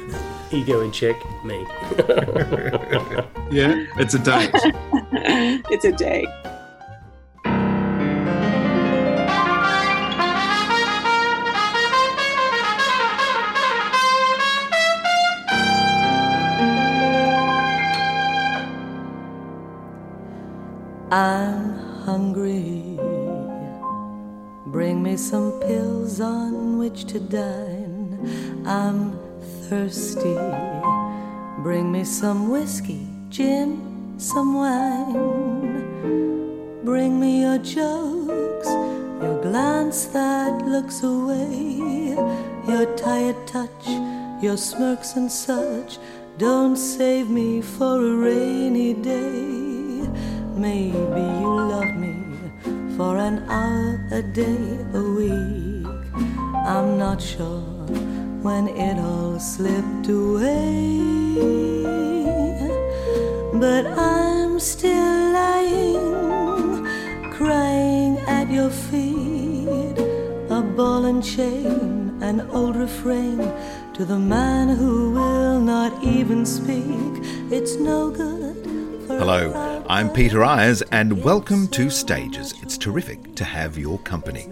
Ego in check, me. yeah, it's a date. it's a date. I'm hungry. Bring me some pills on which to dine. I'm thirsty. Bring me some whiskey, gin, some wine. Bring me your jokes, your glance that looks away, your tired touch, your smirks and such. Don't save me for a rainy day. Maybe you love me for an hour a day a week. I'm not sure when it all slipped away. But I'm still lying, crying at your feet. A ball and chain, an old refrain to the man who will not even speak. It's no good. Hello, I'm Peter Ayres, and welcome to Stages. It's terrific to have your company.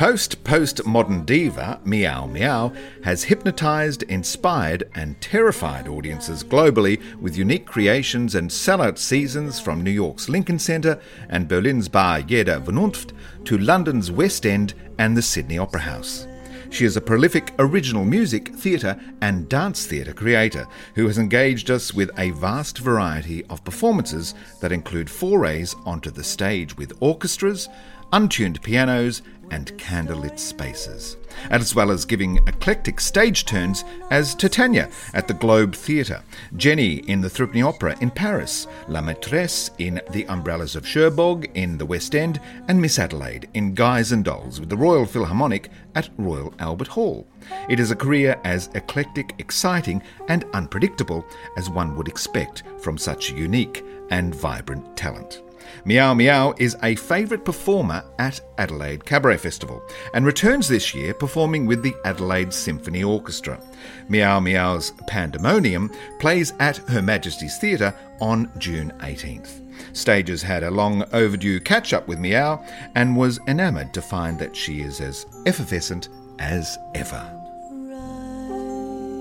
Post post modern diva Meow Meow has hypnotized, inspired, and terrified audiences globally with unique creations and sellout seasons from New York's Lincoln Center and Berlin's Bar Jeder Vernunft to London's West End and the Sydney Opera House. She is a prolific original music, theatre, and dance theatre creator who has engaged us with a vast variety of performances that include forays onto the stage with orchestras, untuned pianos, and candlelit spaces, as well as giving eclectic stage turns as Titania at the Globe Theatre, Jenny in the Threepenny Opera in Paris, La Maîtresse in The Umbrellas of Cherbourg in the West End, and Miss Adelaide in Guys and Dolls with the Royal Philharmonic at Royal Albert Hall. It is a career as eclectic, exciting, and unpredictable as one would expect from such unique and vibrant talent. Meow Meow is a favourite performer at Adelaide Cabaret Festival and returns this year performing with the Adelaide Symphony Orchestra. Meow Meow's Pandemonium plays at Her Majesty's Theatre on June 18th. Stages had a long overdue catch up with Meow and was enamoured to find that she is as effervescent as ever.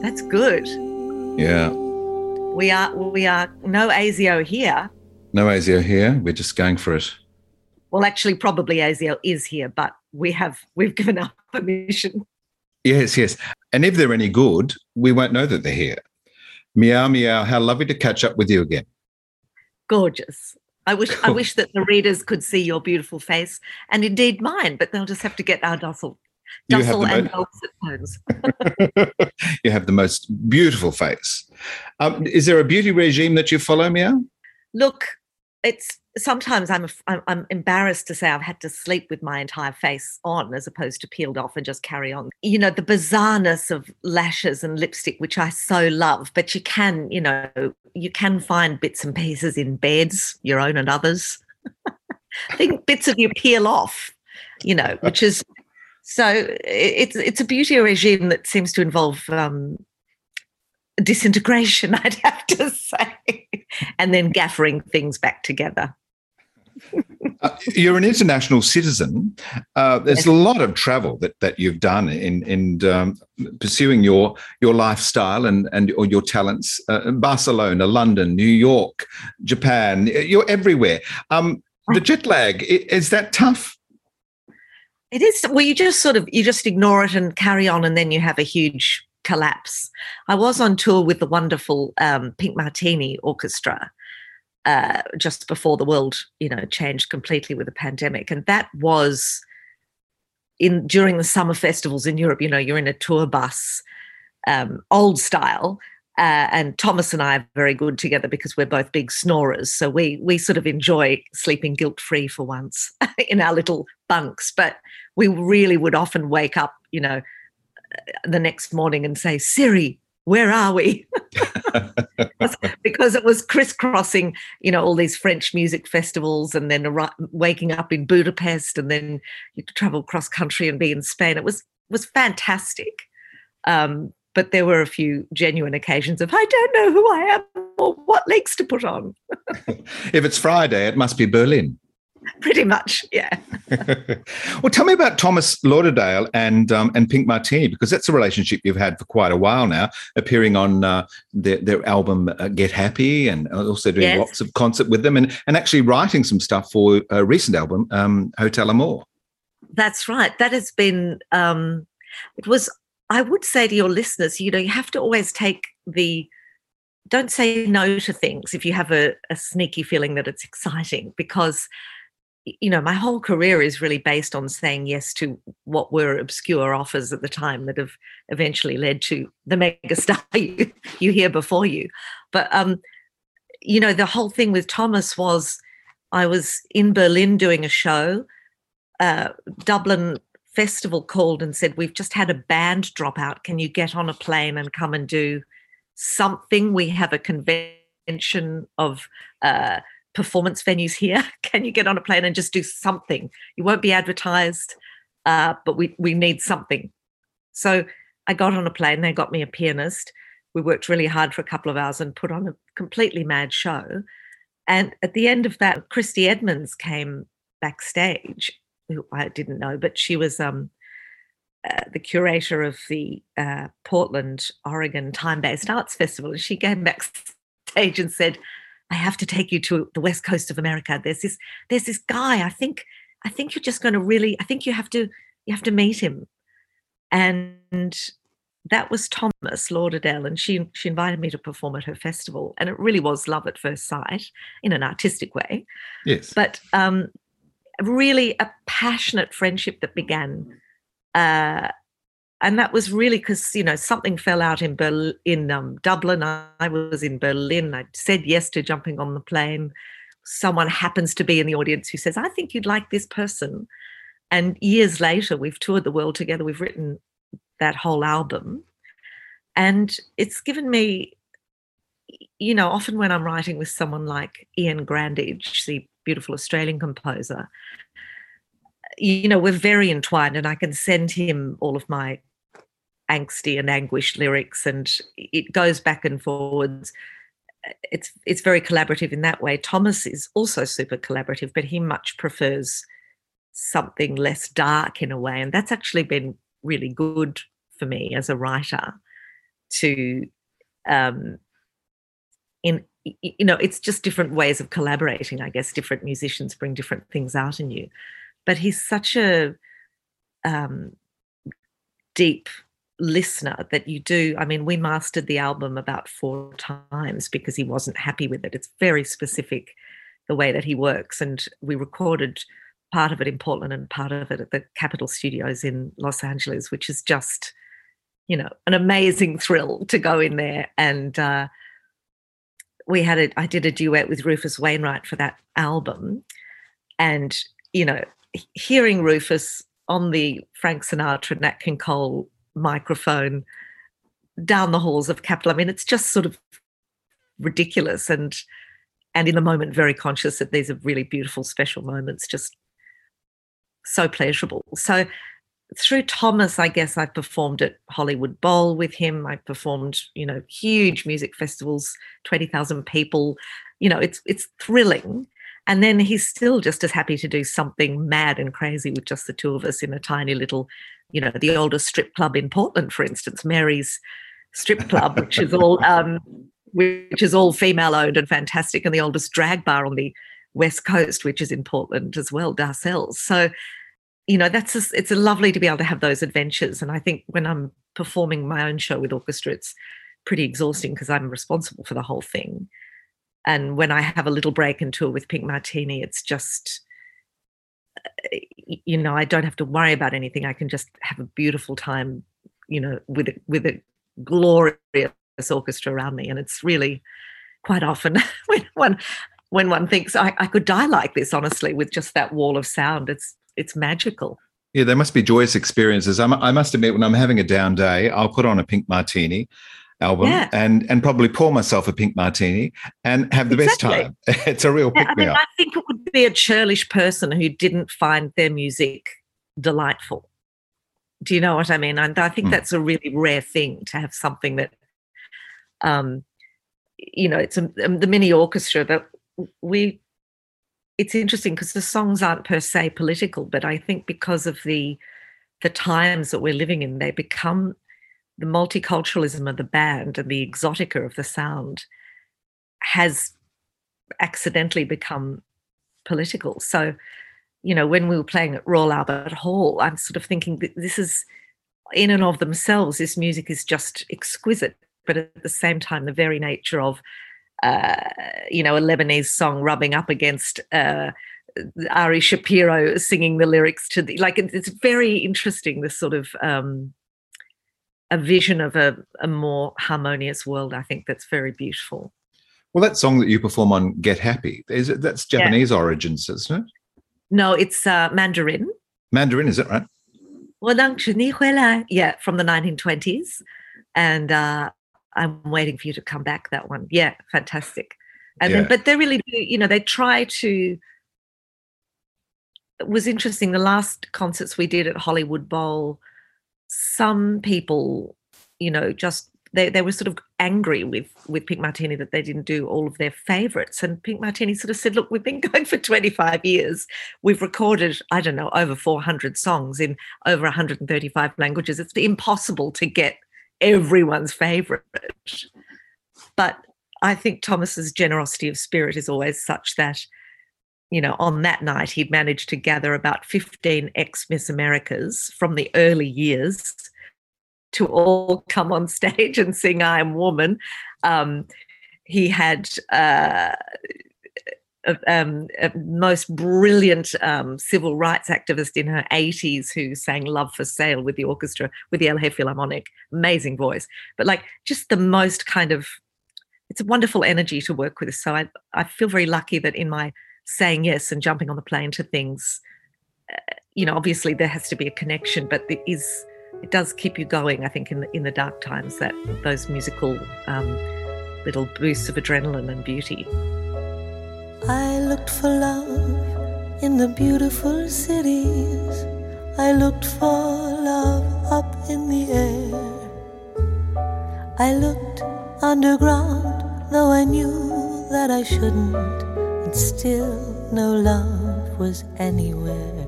That's good. Yeah. We are we are no ASIO here. No ASIO here. We're just going for it. Well, actually, probably ASIO is here, but we have we've given up permission. Yes, yes. And if they're any good, we won't know that they're here. Meow meow. How lovely to catch up with you again. Gorgeous. I wish I wish that the readers could see your beautiful face, and indeed mine, but they'll just have to get our Dussel. You have Dussel the and mo- dulcet tones. you have the most beautiful face. Um, is there a beauty regime that you follow, Meow? Look, it's sometimes I'm, I'm I'm embarrassed to say I've had to sleep with my entire face on as opposed to peeled off and just carry on. You know, the bizarreness of lashes and lipstick, which I so love, but you can, you know, you can find bits and pieces in beds, your own and others. I think bits of you peel off, you know, which is so it's it's a beauty regime that seems to involve um, disintegration, I'd have to say, and then gaffering things back together. Uh, you're an international citizen. Uh, there's a lot of travel that, that you've done in in um, pursuing your your lifestyle and and or your talents. Uh, Barcelona, London, New York, Japan. You're everywhere. Um, the jet lag is that tough? It is. Well, you just sort of you just ignore it and carry on, and then you have a huge collapse. I was on tour with the wonderful um, Pink Martini Orchestra uh, just before the world, you know, changed completely with the pandemic, and that was in during the summer festivals in Europe. You know, you're in a tour bus, um, old style. Uh, and Thomas and I are very good together because we're both big snorers. So we we sort of enjoy sleeping guilt free for once in our little bunks. But we really would often wake up, you know, the next morning and say, Siri, where are we? because it was crisscrossing, you know, all these French music festivals and then waking up in Budapest and then you travel cross country and be in Spain. It was was fantastic. Um, but there were a few genuine occasions of I don't know who I am or what legs to put on. if it's Friday, it must be Berlin. Pretty much, yeah. well, tell me about Thomas Lauderdale and um, and Pink Martini because that's a relationship you've had for quite a while now, appearing on uh, their, their album uh, Get Happy, and also doing yes. lots of concert with them, and and actually writing some stuff for a recent album, um, Hotel Amour. That's right. That has been. Um, it was. I would say to your listeners, you know, you have to always take the don't say no to things if you have a, a, sneaky feeling that it's exciting because you know, my whole career is really based on saying yes to what were obscure offers at the time that have eventually led to the megastar you, you hear before you. But, um, you know, the whole thing with Thomas was I was in Berlin doing a show. Uh, Dublin Festival called and said, We've just had a band drop out. Can you get on a plane and come and do something? We have a convention of. Uh, performance venues here. Can you get on a plane and just do something? You won't be advertised, uh, but we we need something. So I got on a plane. They got me a pianist. We worked really hard for a couple of hours and put on a completely mad show. And at the end of that, Kristy Edmunds came backstage, who I didn't know, but she was um, uh, the curator of the uh, Portland, Oregon Time Based Arts Festival. And she came backstage and said, I have to take you to the west coast of America. There's this there's this guy. I think I think you're just going to really. I think you have to you have to meet him. And that was Thomas Lauderdale, and she she invited me to perform at her festival, and it really was love at first sight in an artistic way. Yes, but um, really a passionate friendship that began uh, and that was really because you know something fell out in in um, Dublin. I, was in Berlin. I said yes to jumping on the plane. Someone happens to be in the audience who says, "I think you'd like this person." And years later, we've toured the world together. We've written that whole album, and it's given me, you know, often when I'm writing with someone like Iain Grandage, the beautiful Australian composer, you know, we're very entwined, and I can send him all of my angsty and anguished lyrics, and it goes back and forwards. It's it's very collaborative in that way. Thomas is also super collaborative, but he much prefers something less dark in a way, and that's actually been really good for me as a writer to um in you know it's just different ways of collaborating i guess different musicians bring different things out in you but he's such a um deep listener that you do. I mean, we mastered the album about four times because he wasn't happy with it. It's very specific the way that he works. And we recorded part of it in Portland and part of it at the Capitol Studios in Los Angeles, which is just, you know, an amazing thrill to go in there. And uh, we had a, I did a duet with Rufus Wainwright for that album. And, you know, hearing Rufus on the Frank Sinatra, Nat King Cole microphone down the halls of Capitol. I mean, it's just sort of ridiculous and and in the moment very conscious that these are really beautiful special moments just so pleasurable. So through thomas i guess i performed at hollywood bowl with him. I performed you know huge music festivals 20000 people. You know it's it's thrilling. And then he's still just as happy to do something mad and crazy with just the two of us in a tiny little, you know, the oldest strip club in Portland, for instance, Mary's strip club, which is all um, which is all female owned and fantastic, and the oldest drag bar on the west coast, which is in Portland as well, Darcelle's. So, you know, that's just, it's a lovely to be able to have those adventures. And I think when I'm performing my own show with orchestra, it's pretty exhausting because I'm responsible for the whole thing. And when I have a little break and tour with Pink Martini, it's just, you know, I don't have to worry about anything. I can just have a beautiful time, you know, with with a glorious orchestra around me. And it's really quite often when one when one thinks I, I could die like this, honestly, with just that wall of sound. It's it's magical. Yeah, they must be joyous experiences. I'm, i must admit, when I'm having a down day, I'll put on a Pink Martini album yeah. and and probably pour myself a pink martini and have the exactly. best time. it's a real yeah, pick me I mean, up. I think it would be a churlish person who didn't find their music delightful. Do you know what I mean? And I think mm. that's a really rare thing to have something that, um, you know, it's a, um, the mini orchestra that we it's interesting because the songs aren't per se political, but I think because of the the times that we're living in, they become the multiculturalism of the band and the exotica of the sound has accidentally become political. So, you know, when we were playing at Royal Albert Hall, I'm sort of thinking that this is, in and of themselves, this music is just exquisite. But at the same time, the very nature of uh, you know, a Lebanese song rubbing up against uh, Ari Shapiro singing the lyrics to the like. It's very interesting. This sort of um, a vision of a, a more harmonious world. I think that's very beautiful. Well, that song that you perform on "Get Happy" is it? That's Japanese yeah. origins, isn't it? No, it's uh, Mandarin. Mandarin, is it right? Yeah, from the 1920s, and uh, I'm waiting for you to come back. That one, yeah, fantastic. And yeah. then, but they really do. You know, they try to. It was interesting. The last concerts we did at Hollywood Bowl, some people, you know, just they, they were sort of angry with with Pink Martini that they didn't do all of their favorites. And Pink Martini sort of said, look, we've been going for 25 years. We've recorded, I don't know, over 400 songs in over 135 languages. It's impossible to get everyone's favorite. But I think Thomas's generosity of spirit is always such that, you know, on that night he'd managed to gather about 15 ex Miss Americas from the early years to all come on stage and sing I Am Woman. Um, he had uh, um, a most brilliant um, civil rights activist in her 80s who sang Love for Sale with the orchestra, with the LA Philharmonic. Amazing voice. But like just the most kind of, it's a wonderful energy to work with. So I, I feel very lucky that in my saying yes and jumping on the plane to things, uh, you know, obviously there has to be a connection, but it is, it does keep you going, I think, in the, in the dark times, that those musical um, little boosts of adrenaline and beauty. I looked for love in the beautiful cities. I looked for love up in the air. I looked underground, though I knew that I shouldn't, and still no love was anywhere.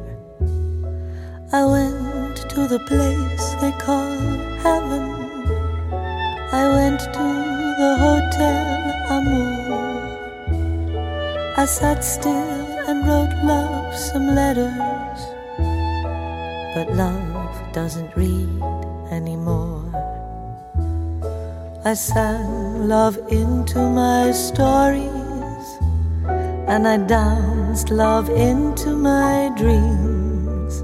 I went to the place they call heaven. I went to the Hotel Amour. I sat still and wrote love some letters, but love doesn't read anymore. I sang love into my stories, and I danced love into my dreams.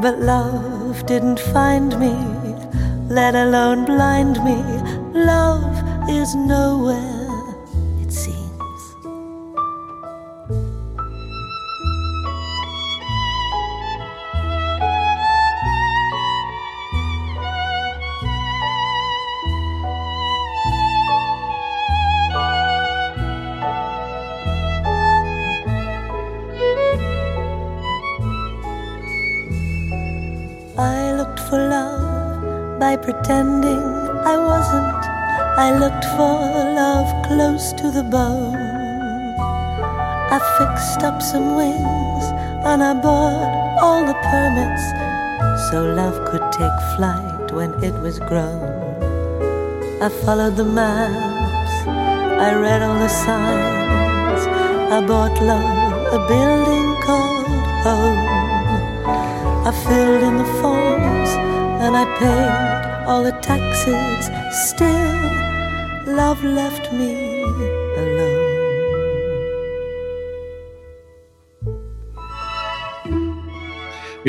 But love didn't find me, let alone blind me. Love is nowhere the bone. I fixed up some wings and I bought all the permits so love could take flight when it was grown. I followed the maps, I read all the signs. I bought love a building called home. I filled in the forms and I paid all the taxes. Still, love left me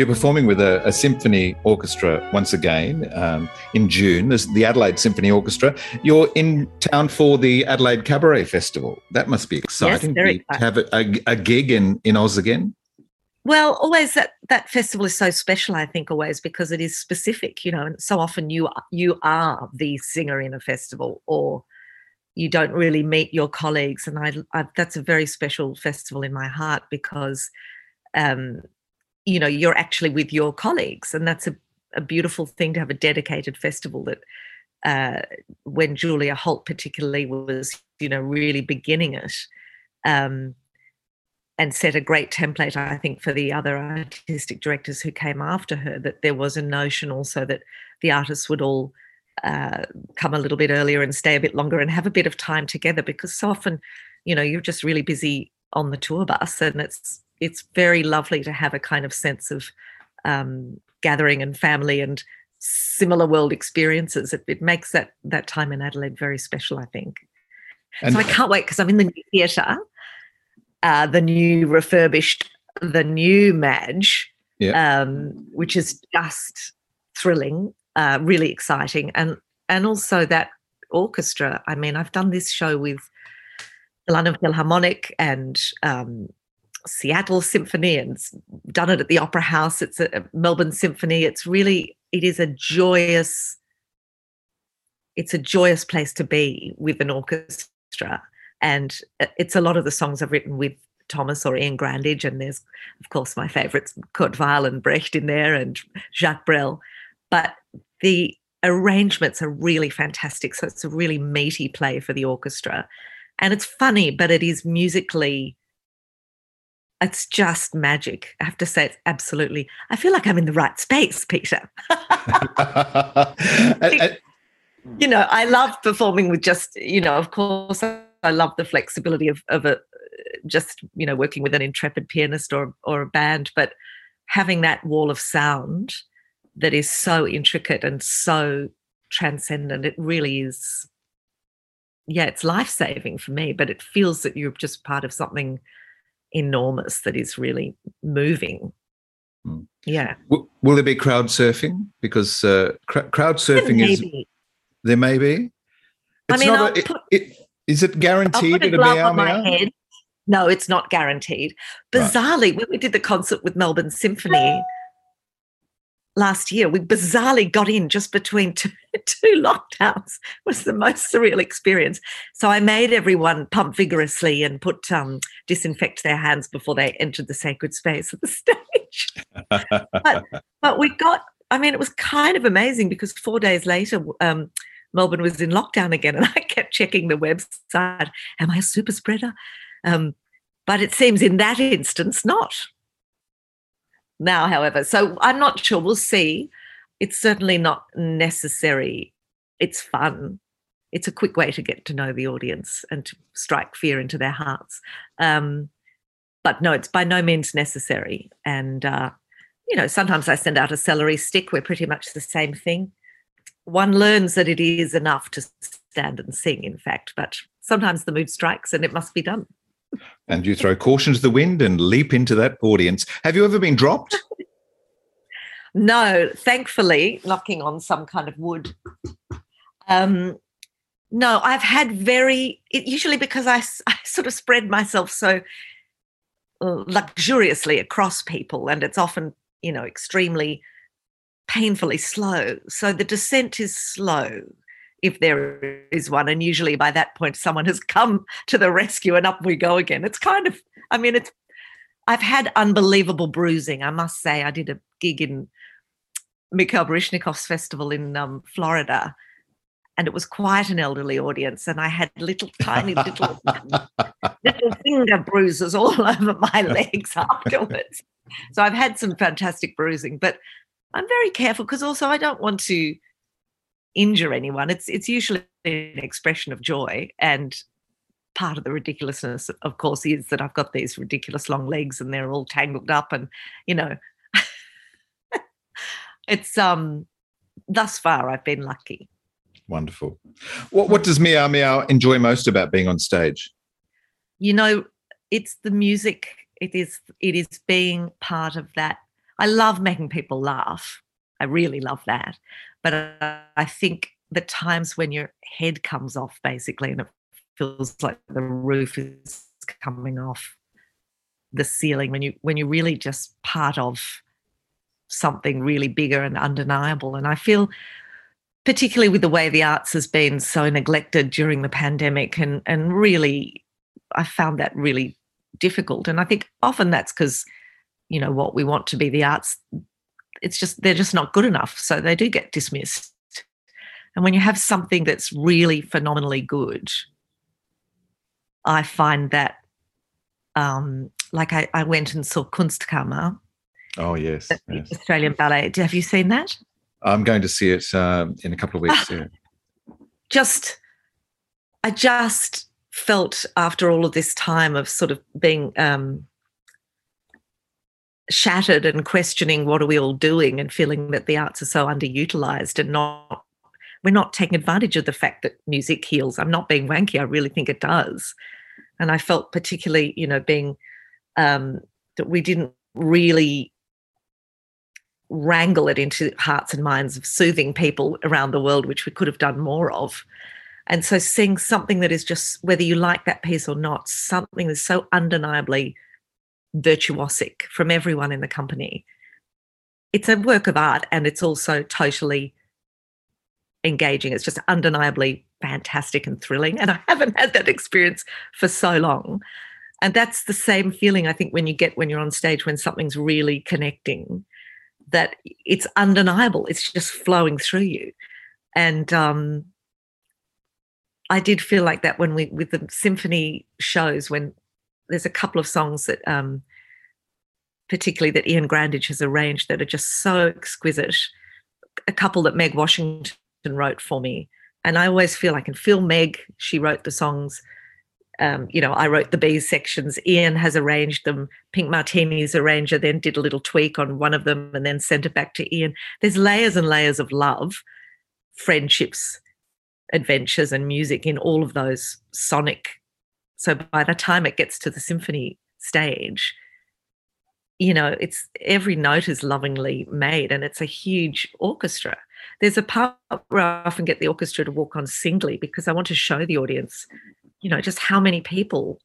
You're performing with a, a symphony orchestra once again um, in June. There's the Adelaide Symphony Orchestra. You're in town for the Adelaide Cabaret Festival. That must be exciting Yes, very to have a, a, a gig in, in Oz again. Well, always that that festival is so special. I think always because it is specific. You know, and so often you you are the singer in a festival, or you don't really meet your colleagues. And I, I that's a very special festival in my heart because, um, you know, you're actually with your colleagues, and that's a a beautiful thing to have a dedicated festival that. Uh, when Julia Holt particularly was, you know, really beginning it, um, and set a great template, I think, for the other artistic directors who came after her. That there was a notion also that the artists would all uh, come a little bit earlier and stay a bit longer and have a bit of time together because so often, you know, you're just really busy on the tour bus, and it's it's very lovely to have a kind of sense of um, gathering and family and similar world experiences. It, it makes that that time in Adelaide very special, I think. And- so I can't wait because I'm in the new theatre uh, the new refurbished, the new Maj, Yeah. um, which is just thrilling, uh, really exciting, and and also that orchestra. I mean, I've done this show with the London Philharmonic and um, Seattle Symphony, and done it at the Opera House. It's a, Melbourne Symphony. It's really, it is a joyous. It's a joyous place to be with an orchestra and it's a lot of the songs I've written with Thomas or Iain Grandage, and there's of course my favourites Kurt Weill and Brecht in there, and Jacques Brel. But the arrangements are really fantastic, so it's a really meaty play for the orchestra, and it's funny, but it is musically. It's just magic. I have to say, it's absolutely. I feel like I'm in the right space, Peter. you know, I love performing with just, you know, of course, I love the flexibility of, of a just, you know, working with an intrepid pianist or or a band, but having that wall of sound that is so intricate and so transcendent, it really is. Yeah, it's life saving for me, but it feels that you're just part of something enormous that is really moving. Yeah. W- will there be crowd surfing? Because uh, cr- crowd surfing is Maybe. there may be. I It's mean, not I'll a- it- put- it- is it I'll guaranteed put a on my head. No, it's not guaranteed. Bizarrely, when we did the concert with Melbourne Symphony last year, we bizarrely got in just between two, two lockdowns. It was the most surreal experience. So I made everyone pump vigorously and put um, disinfect their hands before they entered the sacred space of the stage. but, but we got, I mean, it was kind of amazing because four days later, um, Melbourne was in lockdown again, and I kept checking the website. Am I a super spreader? Um, but it seems in that instance not. Now, however, so I'm not sure. We'll see. It's certainly not necessary. It's fun. It's a quick way to get to know the audience and to strike fear into their hearts. Um, but no, it's by no means necessary. And uh, you know, sometimes I send out a celery stick. We're pretty much the same thing. One learns that it is enough to stand and sing, in fact, but sometimes the mood strikes and it must be done. And you throw caution to the wind and leap into that audience. Have you ever been dropped? No, thankfully, knocking on some kind of wood. Um, no, I've had very, it, usually because I sort of spread myself so uh, luxuriously across people, and it's often, you know, extremely painfully slow. So the descent is slow if there is one. And usually by that point, someone has come to the rescue and up we go again. It's kind of, I mean, it's, I've had unbelievable bruising. I must say, I did a gig in Mikhail Baryshnikov's festival in um, Florida, and it was quite an elderly audience. And I had little tiny little little finger bruises all over my legs afterwards. So I've had some fantastic bruising, but I'm very careful because also I don't want to injure anyone. It's it's usually an expression of joy, and part of the ridiculousness, of course, is that I've got these ridiculous long legs and they're all tangled up, and you know, it's um. Thus far, I've been lucky. Wonderful. What what does Meow Meow enjoy most about being on stage? You know, it's the music. It is it is being part of that. I love making people laugh. I really love that. But uh, I think the times when your head comes off basically and it feels like the roof is coming off the ceiling when you when you're really just part of something really bigger and undeniable and i feel particularly with the way the arts has been so neglected during the pandemic and and really i found that really difficult and i think often that's because you know what we want to be the arts it's just they're just not good enough. So they do get dismissed. And when you have something that's really phenomenally good i find that um like i, I went and saw kunstkammer. Oh yes, yes. australian ballet. Have you seen that? I'm going to see it um, in a couple of weeks yeah. just i just felt after all of this time of sort of being um shattered and questioning what are we all doing and feeling that the arts are so underutilized and not we're not taking advantage of the fact that music heals. I'm not being wanky i really think it does. And i felt particularly you know being um that we didn't really wrangle it into hearts and minds of soothing people around the world which we could have done more of. And so seeing something that is just whether you like that piece or not something that's so undeniably virtuosic from everyone in the company. It's a work of art and it's also totally engaging. It's just undeniably fantastic and thrilling. And I haven't had that experience for so long. And that's the same feeling I think when you get when you're on stage when something's really connecting, that it's undeniable. It's just flowing through you. And um, I did feel like that when we with the symphony shows when there's a couple of songs that um, particularly that Iain Grandage has arranged that are just so exquisite. A couple that Meg Washington wrote for me. And I always feel I can feel Meg. She wrote the songs. Um, you know, I wrote the B sections. Iain has arranged them. Pink Martini's arranger then did a little tweak on one of them and then sent it back to Iain. There's layers and layers of love, friendships, adventures, and music in all of those sonic so by the time it gets to the symphony stage, you know, it's every note is lovingly made and it's a huge orchestra. There's a part where I often get the orchestra to walk on singly because I want to show the audience, you know, just how many people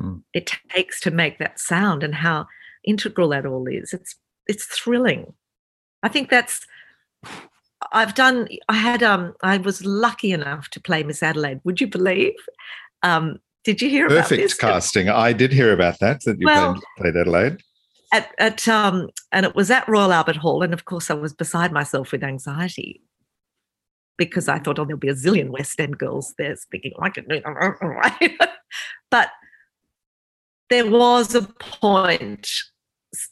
mm. it takes to make that sound and how integral that all is. It's it's thrilling. I think that's I've done I had um I was lucky enough to play Miss Adelaide, would you believe? Um did you hear Perfect about this? casting. I did hear about that, that you well, played, Adelaide. At, at um, and it was at Royal Albert Hall, and of course I was beside myself with anxiety because I thought, oh, there'll be a zillion West End girls there speaking like it, right? but there was a point,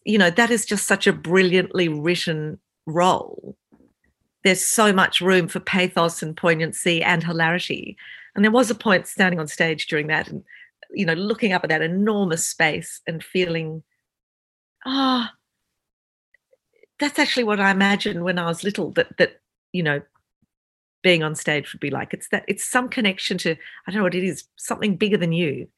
you know, that is just such a brilliantly written role. There's so much room for pathos and poignancy and hilarity. And there was a point standing on stage during that and, you know, looking up at that enormous space and feeling, ah, oh, that's actually what I imagined when I was little that, that, you know, being on stage would be like. It's that, it's some connection to, I don't know what it is, something bigger than you.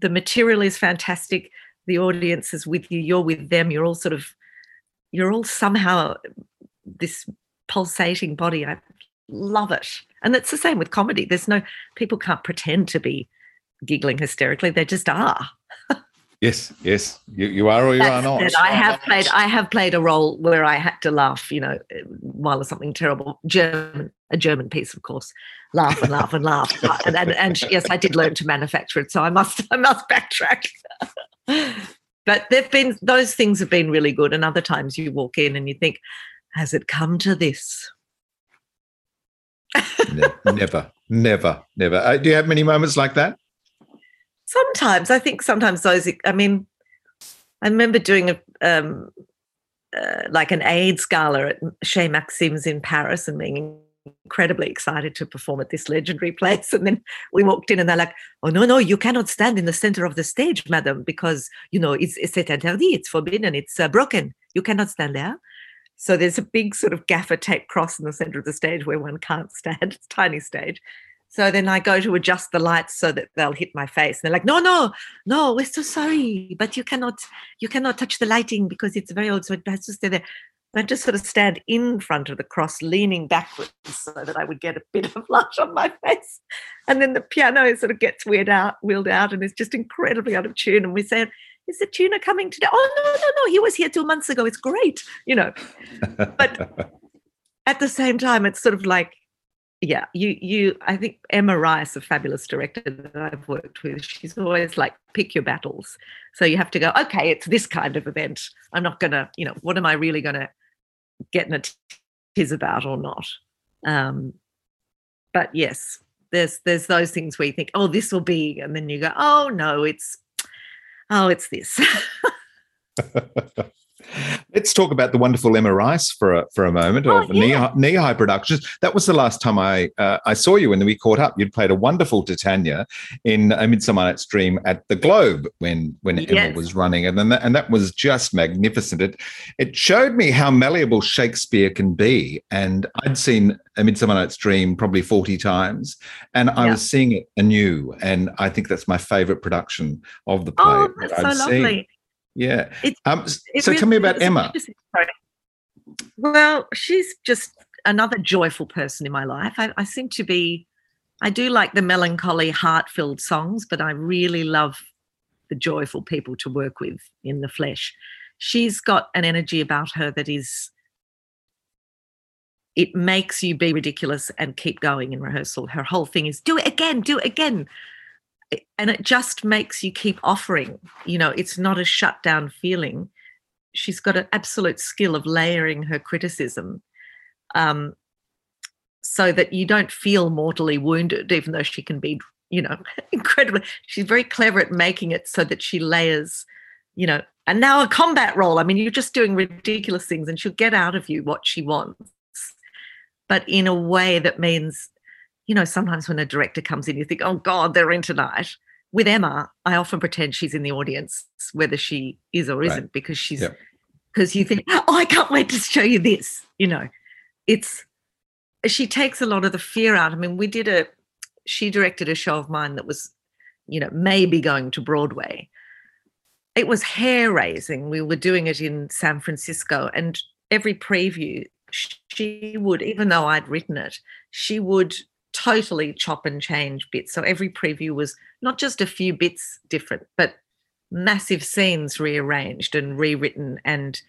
The material is fantastic. The audience is with you. You're with them. You're all sort of, you're all somehow this pulsating body. I love it. And it's the same with comedy. There's no people can't pretend to be giggling hysterically. They just are. yes, yes. You, you are or you That's are not. I have played I have played a role where I had to laugh, you know, while something terrible German a German piece, of course. Laugh and laugh and laugh. and, and, and yes, I did learn to manufacture it. So I must I must backtrack. but there've been those things have been really good. And other times you walk in and you think, has it come to this? Never, never, never. Uh, do you have many moments like that? sometimes I think sometimes those. I mean, I remember doing a um, uh, like an AIDS gala at Chez Maxim's in Paris and being incredibly excited to perform at this legendary place. And then we walked in and they're like, oh, no, no, you cannot stand in the center of the stage, madam, because, you know, it's, it's interdit, it's forbidden, it's uh, broken. You cannot stand there. So there's a big sort of gaffer tape cross in the center of the stage where one can't stand. It's tiny stage. So then I go to adjust the lights so that they'll hit my face. And they're like, no, no, no, we're so sorry, but you cannot, you cannot touch the lighting because it's very old. So it has to stay there. I just sort of stand in front of the cross, leaning backwards so that I would get a bit of light on my face. And then the piano sort of gets weird out, wheeled out, and it's just incredibly out of tune. And we said, is the tuner coming today? Oh no, no, no, he was here two months ago. It's great, you know. But at the same time, it's sort of like yeah, you you I think Emma Rice, a fabulous director that I've worked with, she's always like pick your battles. So you have to go, okay, it's this kind of event. I'm not gonna, you know, what am I really gonna get in a tiz about or not? Um, but yes, there's there's those things where you think, oh, this will be, and then you go, oh no, it's oh, it's this. Let's talk about the wonderful Emma Rice for a, for a moment oh, of yeah. Kneehigh Productions. That was the last time I uh, I saw you, and then we caught up. You'd played a wonderful Titania in A Midsummer Night's Dream at the Globe when when yes. Emma was running, and then that, and that was just magnificent. It it showed me how malleable Shakespeare can be, and I'd seen A Midsummer Night's Dream probably forty times, and I yeah. was seeing it anew, and I think that's my favourite production of the play. Oh, that's so lovely. Seen. Yeah. Um, so really, tell me about Emma. Well, she's just another joyful person in my life. I, I seem to be, I do like the melancholy, heart filled songs, but I really love the joyful people to work with in the flesh. She's got an energy about her that is, it makes you be ridiculous and keep going in rehearsal. Her whole thing is do it again, do it again and it just makes you keep offering you know it's not a shut down feeling. She's got an absolute skill of layering her criticism um, so that you don't feel mortally wounded even though she can be you know incredibly she's very clever at making it so that she layers you know and now a combat role. I mean you're just doing ridiculous things and she'll get out of you what she wants. But in a way that means you know, sometimes when a director comes in, you think, oh God, they're in tonight. With Emma, I often pretend she's in the audience, whether she is or isn't, right. because she's because you think, oh, I can't wait to show you this. You know, it's she takes a lot of the fear out. I mean, we did a she directed a show of mine that was, you know, maybe going to Broadway. It was hair raising. We were doing it in San Francisco, and every preview, she would, even though I'd written it, she would totally chop and change bits. So every preview was not just a few bits different, but massive scenes rearranged and rewritten. And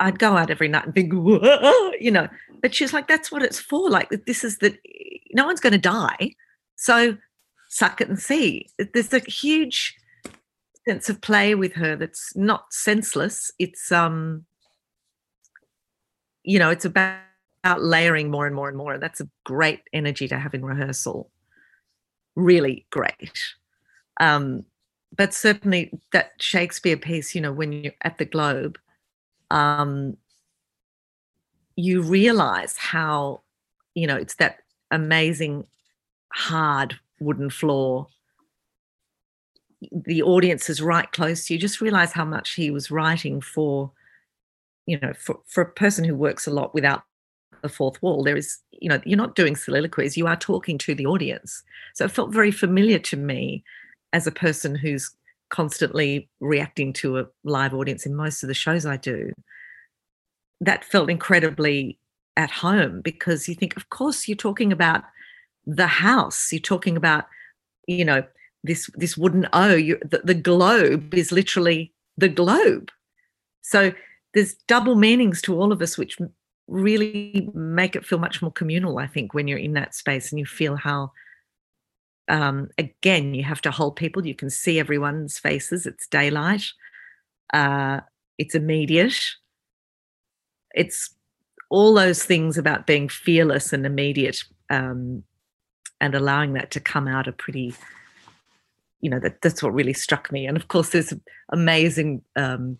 I'd go out every night and think, you know, but she's like, that's what it's for. Like, this is that no one's going to die. So suck it and see. There's a huge sense of play with her that's not senseless. It's, um, you know, it's about about layering more and more and more. That's a great energy to have in rehearsal. Really great. Um, but certainly that Shakespeare piece, you know, when you're at the Globe, um, you realize how, you know, it's that amazing hard wooden floor. The audience is right close to you. Just realize how much he was writing for, you know, for, for a person who works a lot without the fourth wall. There is, you know, you're not doing soliloquies, you are talking to the audience. So it felt very familiar to me as a person who's constantly reacting to a live audience in most of the shows I do. That felt incredibly at home because you think, of course, you're talking about the house. You're talking about, you know, this this wooden O. You, the, the globe is literally the globe. So there's double meanings to all of us, which really make it feel much more communal i think when you're in that space and you feel how um, again you have to hold people you can see everyone's faces it's daylight uh, it's immediate it's all those things about being fearless and immediate um, and allowing that to come out are pretty you know that that's what really struck me. And of course, there's amazing um,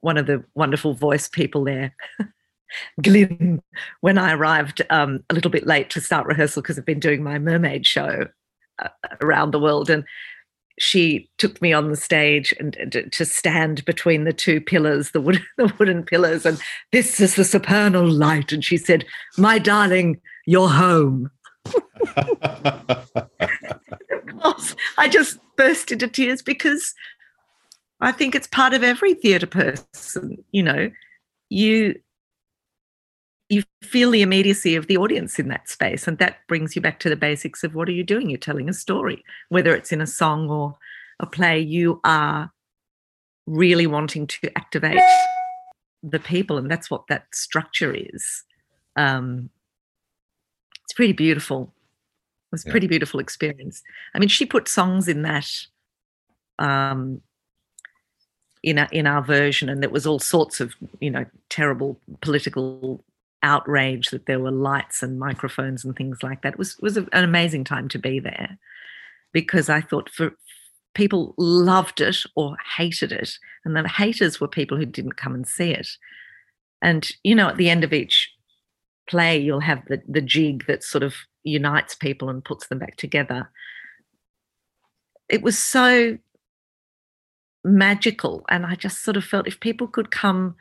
one of the wonderful voice people there. Glyn, when I arrived um, a little bit late to start rehearsal because I've been doing my mermaid show uh, around the world, and she took me on the stage and, and, to stand between the two pillars, the, wood, the wooden pillars, and this is the supernal light. And she said, "My darling, you're home." I just burst into tears because I think it's part of every theatre person. You know, you you feel the immediacy of the audience in that space, and that brings you back to the basics of what are you doing? You're telling a story, whether it's in a song or a play. You are really wanting to activate the people, and that's what that structure is. Um, it's pretty beautiful. It was a pretty beautiful experience. I mean, she put songs in that um, in our, in our version, and there was all sorts of you know terrible political outrage that there were lights and microphones and things like that. It was was an amazing time to be there because I thought for people loved it or hated it, and the haters were people who didn't come and see it. And you know, at the end of each play, you'll have the the jig that sort of unites people and puts them back together. It was so magical. And I just sort of felt if people could come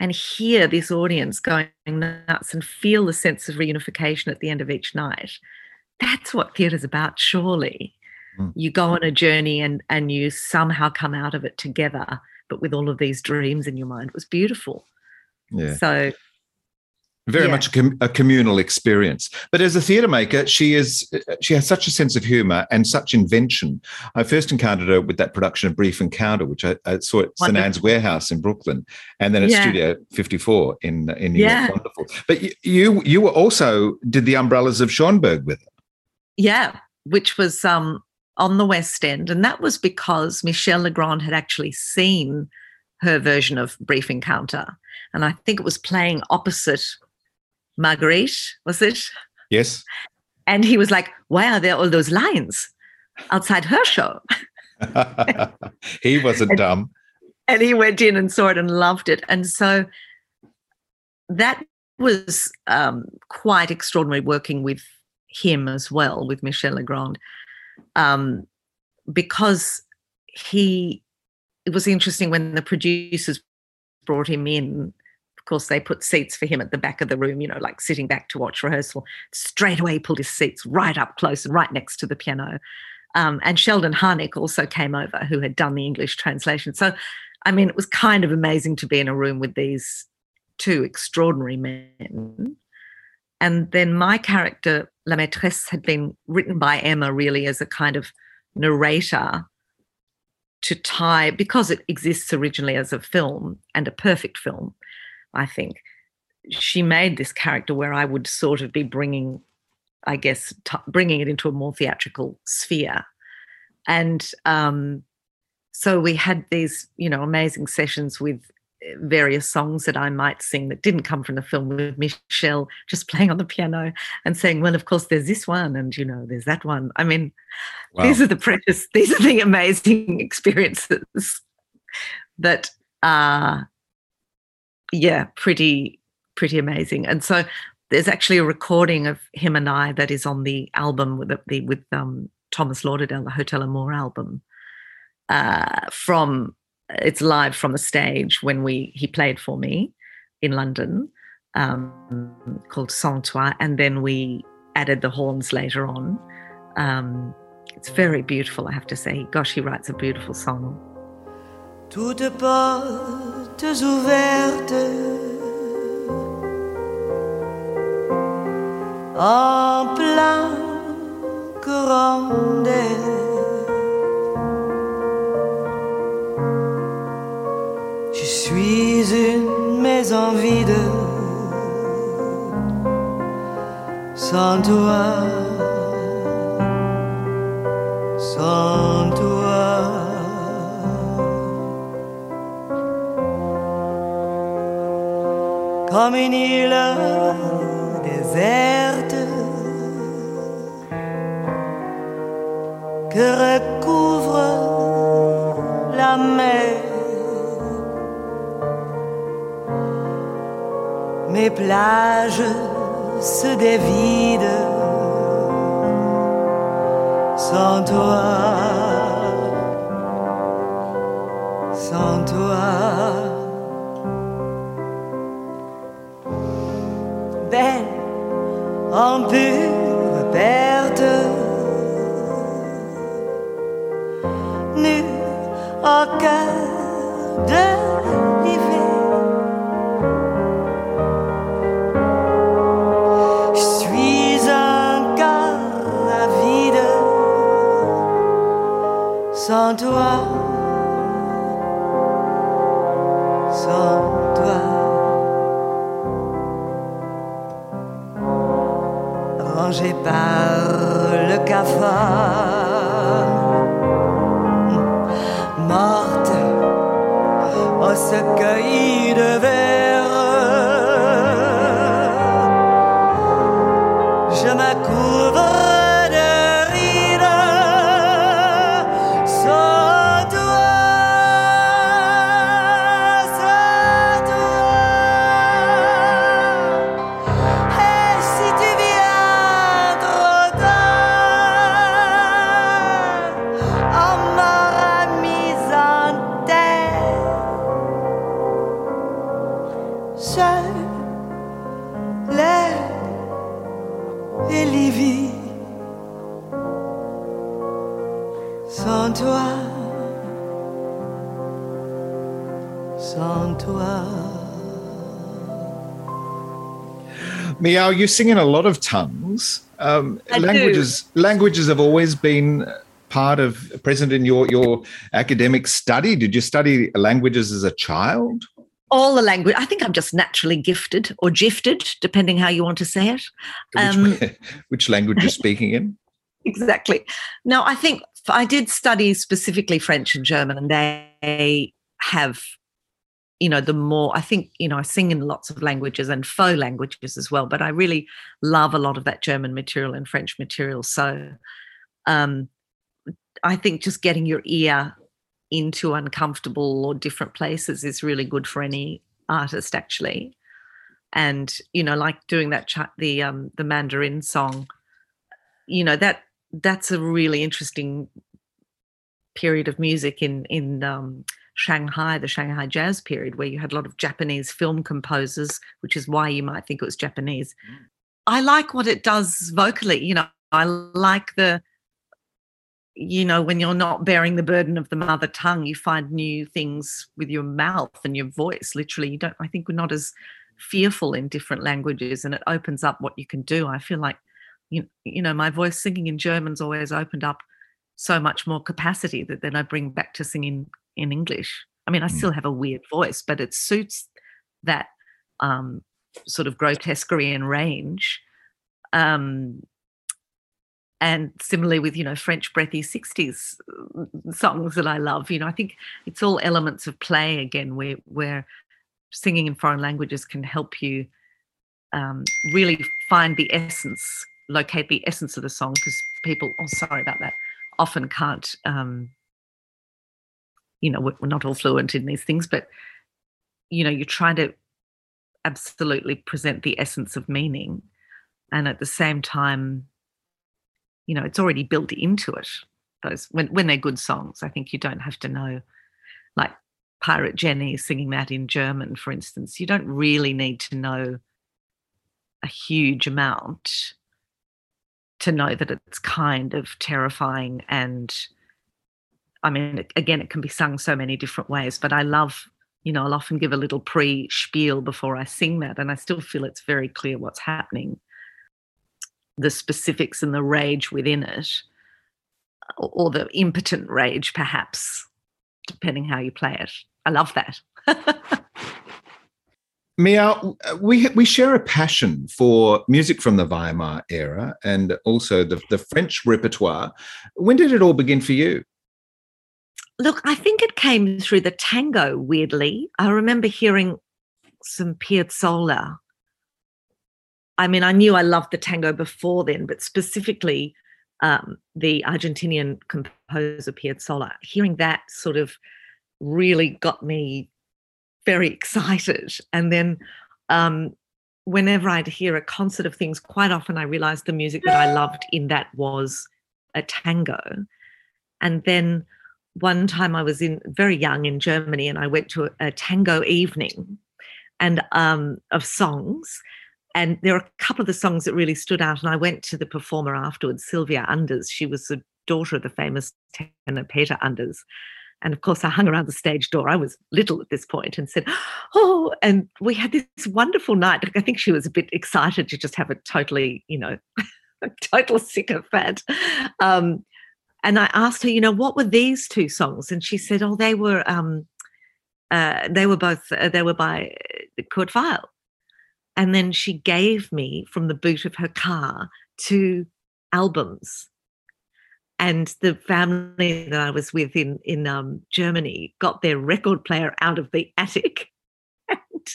and hear this audience going nuts and feel the sense of reunification at the end of each night, that's what theatre's about, surely. Mm. You go on a journey and and you somehow come out of it together, but with all of these dreams in your mind. It was beautiful. Yeah. So very Yeah. much a, com- a communal experience. But as a theatre maker, she is she has such a sense of humour and such invention. I first encountered her with that production of Brief Encounter, which I, I saw at St Ann's Warehouse in Brooklyn, and then at Yeah. Studio Fifty Four in in New Yeah. York. Wonderful. But you, you you were also did the Umbrellas of Cherbourg with her. Yeah, which was um, on the West End. And that was because Michel Legrand had actually seen her version of Brief Encounter. And I think it was playing opposite Marguerite, was it? Yes. And he was like, Why are there all those lines outside her show. he wasn't dumb. and he went in and saw it and loved it. And so that was um, quite extraordinary working with him as well, with Michel Legrand, um, because he. It was interesting when the producers brought him in. Of course, they put seats for him at the back of the room, you know, like sitting back to watch rehearsal. Straight away, he pulled his seats right up close and right next to the piano. Um, and Sheldon Harnick also came over, who had done the English translation. So, I mean, it was kind of amazing to be in a room with these two extraordinary men. And then my character, La Maîtresse, had been written by Emma really as a kind of narrator to tie, because it exists originally as a film and a perfect film, I think. She made this character where I would sort of be bringing I guess, t- bringing it into a more theatrical sphere. And um, so we had these, you know, amazing sessions with eh, various songs that I might sing that didn't come from the film with Michel just playing on the piano and saying, well, of course, there's this one and, you know, there's that one. I mean, these are the precious, these are the amazing experiences that are, yeah, pretty, pretty amazing. And so there's actually a recording of him and I that is on the album with the, with um, Thomas Lauderdale, the Hotel Amour album. Uh, from it's live from the stage when we he played for me in London, um, called Sans Toi, and then we added the horns later on. Um, it's very beautiful, I have to say. Gosh, he writes a beautiful song. Portes ouvertes. En plein courant d'air. Je suis une maison vide. Sans toi, sans comme une île déserte que recouvre couvre la mer. Mes plages se dévident sans toi, sans toi. Belle en pure perte, nue au cœur de l'hiver. Je suis un corps vide sans toi, sans mangé par le cafard. Morte au oh, ce de verre. Meow, you sing in a lot of tongues. Um, I do. languages languages have always been part of present in your your academic study. Did you study languages as a child? All the language. I think I'm just naturally gifted or gifted, depending how you want to say it. Um, Which, which language you're speaking in? exactly. No, I think I did study specifically French and German, and they have, you know, the more I think, you know, I sing in lots of languages and faux languages as well, but I really love a lot of that German material and French material. So um, I think just getting your ear into uncomfortable or different places is really good for any artist, actually. And you know, like doing that the um, the Mandarin song, you know that that's a really interesting period of music in in um, Shanghai, the Shanghai Jazz period, where you had a lot of Japanese film composers, which is why you might think it was Japanese. Mm. I like what it does vocally. You know, I like the you know when you're not bearing the burden of the mother tongue you find new things with your mouth and your voice literally you don't i think we're not as fearful in different languages and it opens up what you can do i feel like you, you know my voice singing in german's always opened up so much more capacity that then i bring back to singing in english. I mean i still have a weird voice but it suits that um, sort of grotesquerie and range. Um, and similarly with you know french breathy 60s songs that i love you know i think it's all elements of play again where where singing in foreign languages can help you um, really find the essence locate the essence of the song because people oh sorry about that often can't um, you know we're, not all fluent in these things but you know you're trying to absolutely present the essence of meaning and at the same time you know it's already built into it those when, when they're good songs i think you don't have to know like pirate jenny singing that in german for instance you don't really need to know a huge amount to know that it's kind of terrifying and i mean again it can be sung so many different ways but i love you know i'll often give a little pre spiel before i sing that and i still feel it's very clear what's happening the specifics and the rage within it, or the impotent rage, perhaps, depending how you play it. I love that. Meow, we we share a passion for music from the Weimar era and also the, the French repertoire. When did it all begin for you? Look, I think it came through the tango, weirdly. I remember hearing some Piazzolla. I mean, I knew I loved the tango before then, but specifically um, the Argentinian composer Piazzolla. Hearing that sort of really got me very excited. And then um, whenever I'd hear a concert of things, quite often I realized the music that I loved in that was a tango. And then one time I was in very young in Germany and I went to a, a tango evening and um, of songs. And there are a couple of the songs that really stood out. And I went to the performer afterwards, Sylvia Anders. She was the daughter of the famous tenor Peter Anders. And of course, I hung around the stage door. I was little at this point and said, Oh, and we had this wonderful night. I think she was a bit excited to just have a totally, you know, total sycophant. Um, and I asked her, you know, what were these two songs? And she said, oh, they were, um, uh, they were both, uh, they were by uh, Kurt Weill. And then she gave me from the boot of her car two albums and the family that I was with in in um, Germany got their record player out of the attic, and,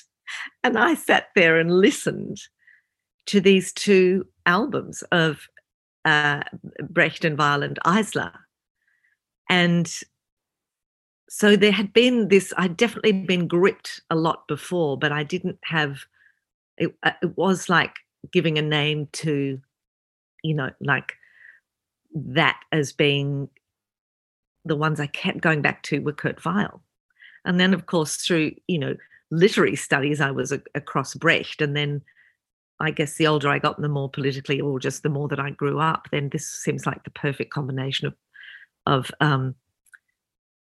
and I sat there and listened to these two albums of uh, Brecht and Weill and Eisler, and so there had been this. I'd definitely been gripped a lot before, but I didn't have. It, uh, it was like giving a name to, you know, like that as being the ones I kept going back to were Kurt Weill. And then, of course, through, you know, literary studies, I was a, across Brecht. And then I guess the older I got, the more politically, or just the more that I grew up, then this seems like the perfect combination of, of um,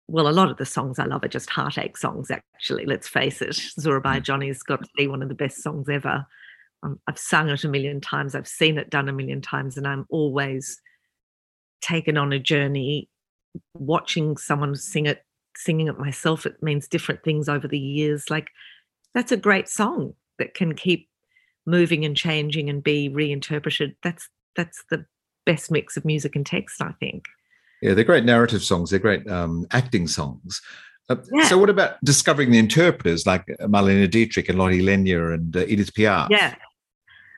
well, a lot of the songs I love are just heartache songs, actually, let's face it. Surabaya mm. Johnny's got to be one of the best songs ever. Um, I've sung it a million times, I've seen it done a million times, and I'm always taken on a journey watching someone sing it singing it myself it means different things over the years like that's a great song that can keep moving and changing and be reinterpreted that's that's the best mix of music and text i think yeah they're great narrative songs they're great um, acting songs uh, yeah. so what about discovering the interpreters like marlene dietrich and Lottie lenya and uh, edith piaf yeah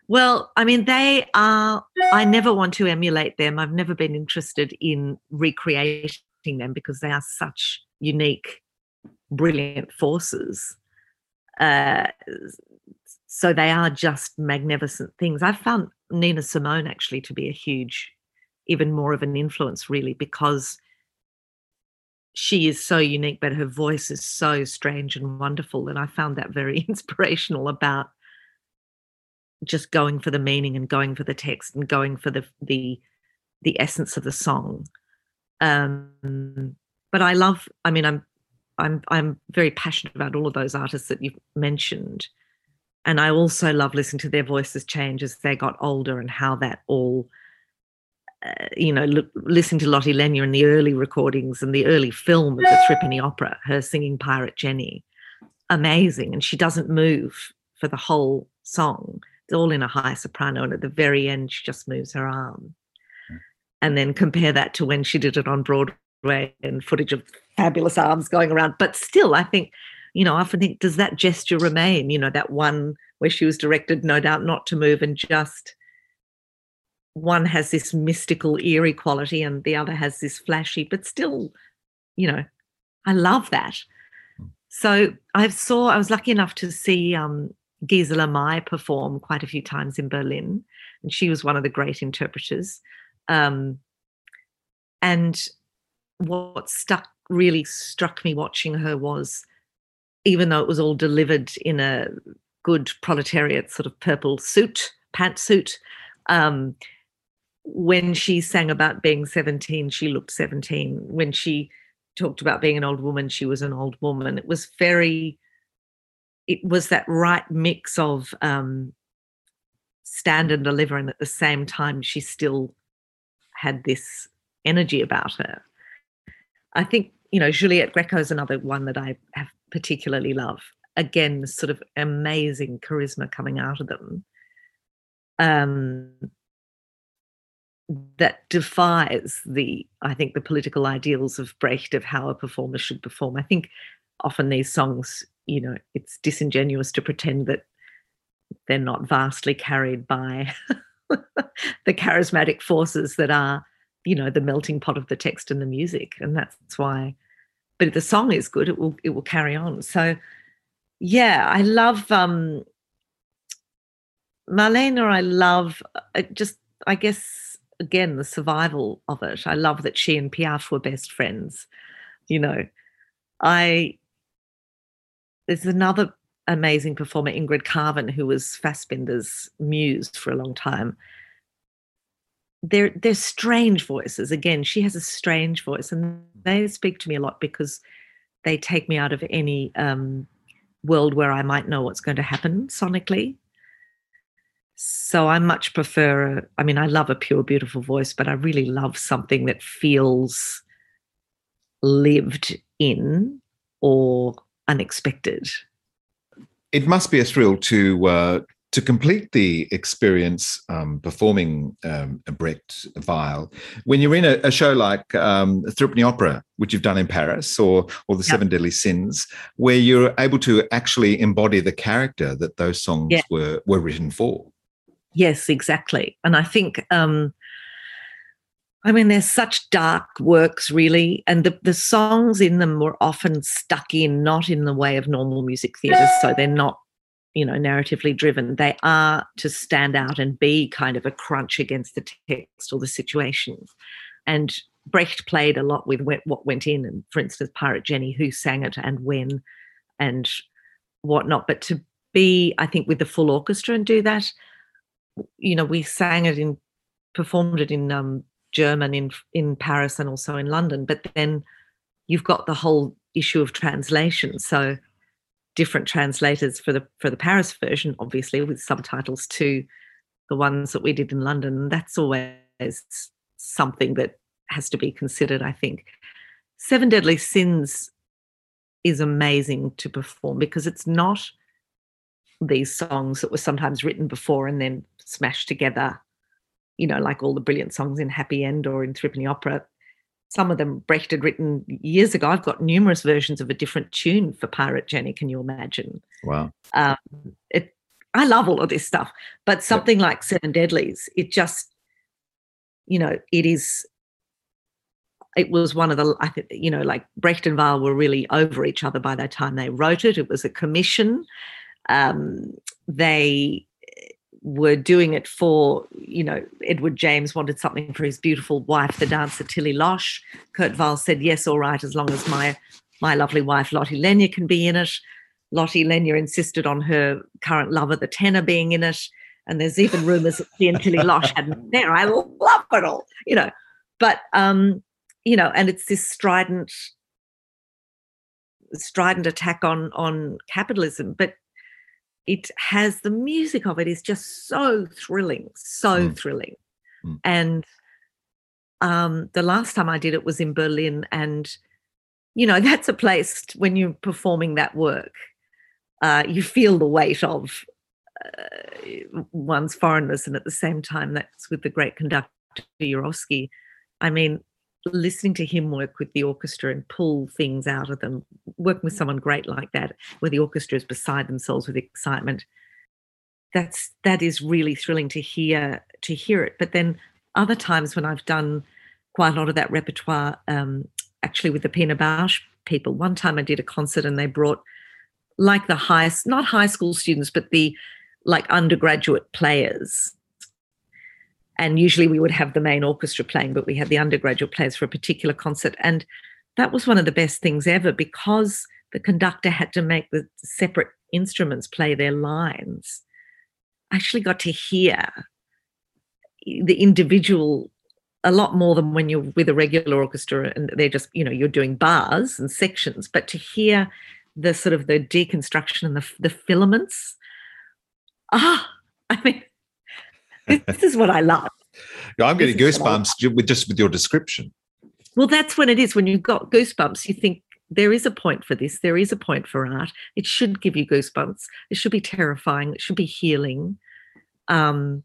well, I mean, they are, I never want to emulate them. I've never been interested in recreating them because they are such unique, brilliant forces. Uh, so they are just magnificent things. I've found Nina Simone actually to be a huge, even more of an influence, really, because she is so unique, but her voice is so strange and wonderful. And I found that very inspirational about just going for the meaning and going for the text and going for the the the essence of the song. Um, but I love. I mean, I'm I'm I'm very passionate about all of those artists that you've mentioned, and I also love listening to their voices change as they got older and how that all. Uh, you know, look, listen to Lotte Lenya in the early recordings and the early film of the Threepenny Opera, her singing Pirate Jenny, amazing, and she doesn't move for the whole song it's all in a high soprano, and at the very end, she just moves her arm. Mm. And then compare that to when she did it on Broadway and footage of fabulous arms going around. But still, I think, you know, I often think, does that gesture remain? You know, that one where she was directed, no doubt, not to move and just one has this mystical, eerie quality, and the other has this flashy, but still, you know, I love that. So I saw, I was lucky enough to see um, Gisela May perform quite a few times in Berlin, and she was one of the great interpreters. Um, and what stuck really struck me watching her was, even though it was all delivered in a good proletariat sort of purple suit, pantsuit, um, when she sang about being 17, she looked 17. When she talked about being an old woman, she was an old woman. It was very it was that right mix of um, stand and deliver, and at the same time, she still had this energy about her. I think, you know, Juliette Gréco is another one that I have particularly love. Again, sort of amazing charisma coming out of them. Um, that defies the, I think, the political ideals of Brecht of how a performer should perform. I think often these songs you know it's disingenuous to pretend that they're not vastly carried by the charismatic forces that are you know the melting pot of the text and the music and that's why but if the song is good it will it will carry on. So yeah i love um marlene i love uh, just i guess again the survival of it. I love that she and piaf were best friends you know. I there's another amazing performer ingrid Caven, who was fassbinder's muse for a long time they're they're strange voices. Again, she has a strange voice, and they speak to me a lot because they take me out of any um, world where I might know what's going to happen sonically. So I much prefer. I mean, I love a pure, beautiful voice, but I really love something that feels lived in or unexpected. It must be a thrill to uh, to complete the experience um, performing um, a Brecht Weill, when you're in a, a show like um, Threepenny Opera, which you've done in Paris, or or the yep. Seven Deadly Sins, where you're able to actually embody the character that those songs yeah. were were written for. Yes, exactly, and I think. Um, I mean, they're such dark works, really, and the, the songs in them were often stuck in, not in the way of normal music theatre. So they're not you know narratively driven they are to stand out and be kind of a crunch against the text or the situations. And brecht played a lot with what went in and for instance pirate jenny who sang it and when and whatnot. But to be i think with the full orchestra and do that you know we sang it in performed it in um, german in in paris and also in london but then you've got the whole issue of translation. So different translators for the for the Paris version, obviously with subtitles to the ones that we did in London. That's always something that has to be considered. I think Seven Deadly Sins is amazing to perform because it's not these songs that were sometimes written before and then smashed together. You know, like all the brilliant songs in Happy End or in Threepenny Opera some of them Brecht had written years ago. I've got numerous versions of a different tune for Pirate Jenny. Can you imagine? Wow. Um, it, I love all of this stuff, but something yep. like Seven Deadlies, it just, you know, it is. It was one of the, I think, you know, like Brecht and Weill were really over each other by the time they wrote it. It was a commission. Um, they were doing it for, you know, Edward James wanted something for his beautiful wife, the dancer Tilly Losch. Kurt Weill said, yes, all right, as long as my my lovely wife Lottie Lenya can be in it. Lottie Lenya insisted on her current lover, the tenor, being in it. And there's even rumours that she and Tilly Losch had an affair. I love it all, you know. But um, you know, and it's this strident strident attack on on capitalism. But it has the music of it is just so thrilling, so mm. thrilling. Mm. And um, the last time I did it was in Berlin, and you know that's a place when you're performing that work, uh, you feel the weight of uh, one's foreignness, and at the same time, that's with the great conductor Jurowski. I mean, listening to him work with the orchestra and pull things out of them, working with someone great like that, where the orchestra is beside themselves with excitement, that's that is really thrilling to hear to hear it. But then other times when I've done quite a lot of that repertoire, um, actually with the Pina Bausch people. One time I did a concert and they brought like the highest, not high school students, but the like undergraduate players and usually we would have the main orchestra playing, but we had the undergraduate players for a particular concert. And that was one of the best things ever because the conductor had to make the separate instruments play their lines. I actually got to hear the individual a lot more than when you're with a regular orchestra and they're just, you know, you're doing bars and sections, but to hear the sort of the deconstruction and the, the filaments. Ah, I mean, this is what I love. I'm getting goosebumps with just with your description. Well, that's when it is. When you've got goosebumps, you think there is a point for this. There is a point for art. It should give you goosebumps. It should be terrifying. It should be healing. Um,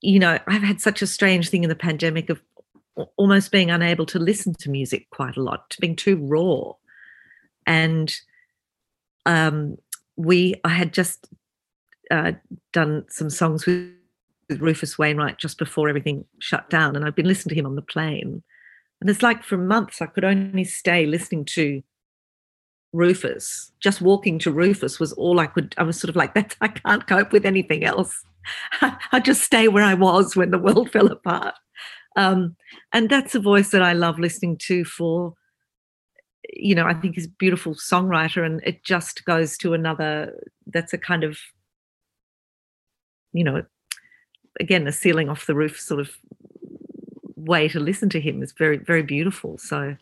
you know, I've had such a strange thing in the pandemic of almost being unable to listen to music quite a lot, to being too raw. And um, we, I had just uh, done some songs with with Rufus Wainwright just before everything shut down, and I'd been listening to him on the plane. And it's like for months I could only stay listening to Rufus. Just walking to Rufus was all I could. I was sort of like that. I can't cope with anything else. I'd just stay where I was when the world fell apart. Um, and that's a voice that I love listening to for, you know, I think he's a beautiful songwriter and it just goes to another, that's a kind of, you know, again, a ceiling off the roof sort of way to listen to him is very, very beautiful. So,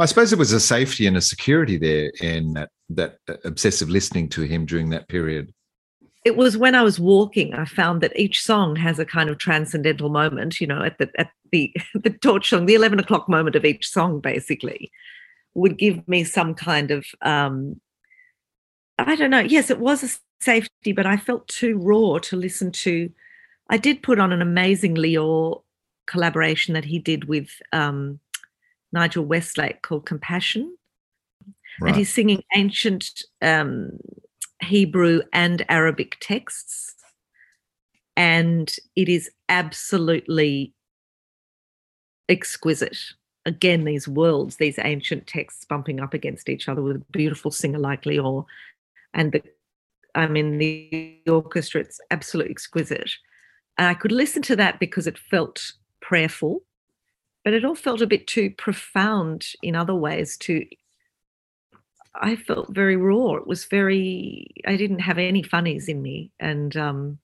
I suppose it was a safety and a security there in that, that obsessive listening to him during that period it was when I was walking, I found that each song has a kind of transcendental moment, you know, at the at the the torch song, the 11 o'clock moment of each song basically would give me some kind of um I don't know. Yes, it was a safety, but I felt too raw to listen to. I did put on an amazing Lior collaboration that he did with um, Nigel Westlake called Compassion. Right. And he's singing ancient um, Hebrew and Arabic texts. And it is absolutely exquisite. Again, these worlds, these ancient texts bumping up against each other with a beautiful singer like Lior. And the, I mean, the orchestra, it's absolutely exquisite. And I could listen to that because it felt prayerful, but it all felt a bit too profound in other ways to I felt very raw. It was very, I didn't have any funnies in me. And um,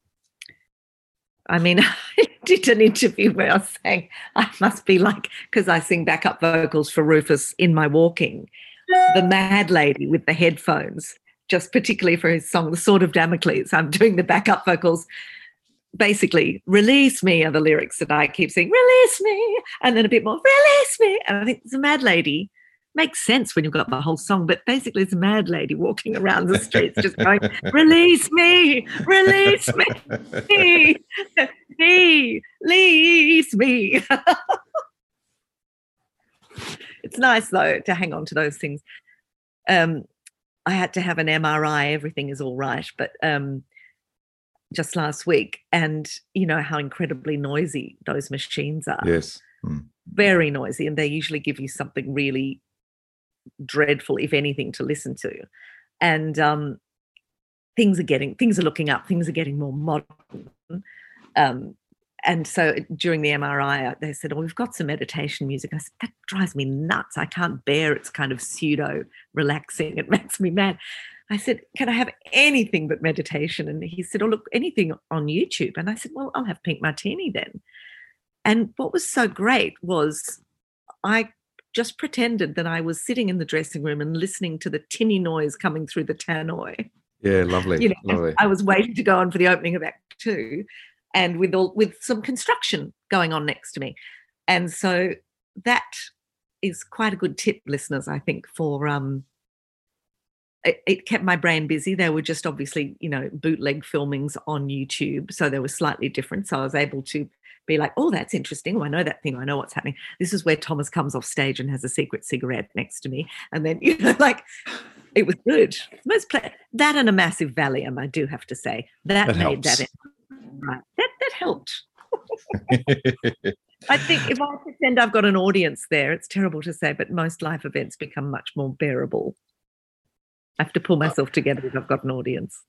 I mean, I did an interview where I was saying I must be like, because I sing backup vocals for Rufus in my walking, the mad lady with the headphones, just particularly for his song, The Sword of Damocles. I'm doing the backup vocals. Basically, release me are the lyrics that I keep saying, release me, and then a bit more, release me. And I think it's a mad lady makes sense when you've got the whole song, but basically it's a mad lady walking around the streets just going, release me, release me, me, release me. it's nice though to hang on to those things. Um, I had to have an MRI, everything is all right, but um, just last week, and you know how incredibly noisy those machines are. Yes. Mm. Very noisy, and they usually give you something really dreadful, if anything, to listen to. And um, things are getting things are looking up. Things are getting more modern. Um, and so during the MRI, uh, they said, "Oh, we've got some meditation music." I said, "That drives me nuts. I can't bear it's kind of pseudo relaxing. It makes me mad." I said, "Can I have anything but meditation?" And he said, "Oh, look, anything on YouTube." And I said, "Well, I'll have pink martini then." And what was so great was I just pretended that I was sitting in the dressing room and listening to the tinny noise coming through the tannoy. Yeah, lovely. You know, lovely. I was waiting to go on for the opening of Act Two, and with all with some construction going on next to me, and so that is quite a good tip, listeners. I think for um, it, it, kept my brain busy. They were just obviously, you know, bootleg filmings on YouTube, so they were slightly different. So I was able to be like, oh, that's interesting. Oh, I know that thing. I know what's happening. This is where Thomas comes off stage and has a secret cigarette next to me. And then, you know, like it was good. Most that and a massive Valium, I do have to say. That, that made helps. that right. That helped. I think if I pretend I've got an audience there, it's terrible to say, but most life events become much more bearable. I have to pull myself together if I've got an audience.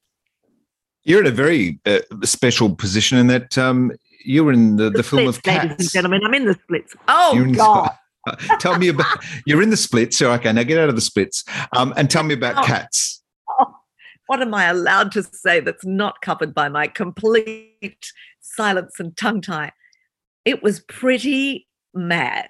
You're in a very uh, special position in that um, you were in the, the, the film splits, of Cats. Ladies and gentlemen, I'm in the splits. Oh, You're God. tell me about you're in the splits. So okay, now get out of the splits um, and tell me about oh. Cats. Oh, what am I allowed to say that's not covered by my complete silence and tongue tie? It was pretty mad.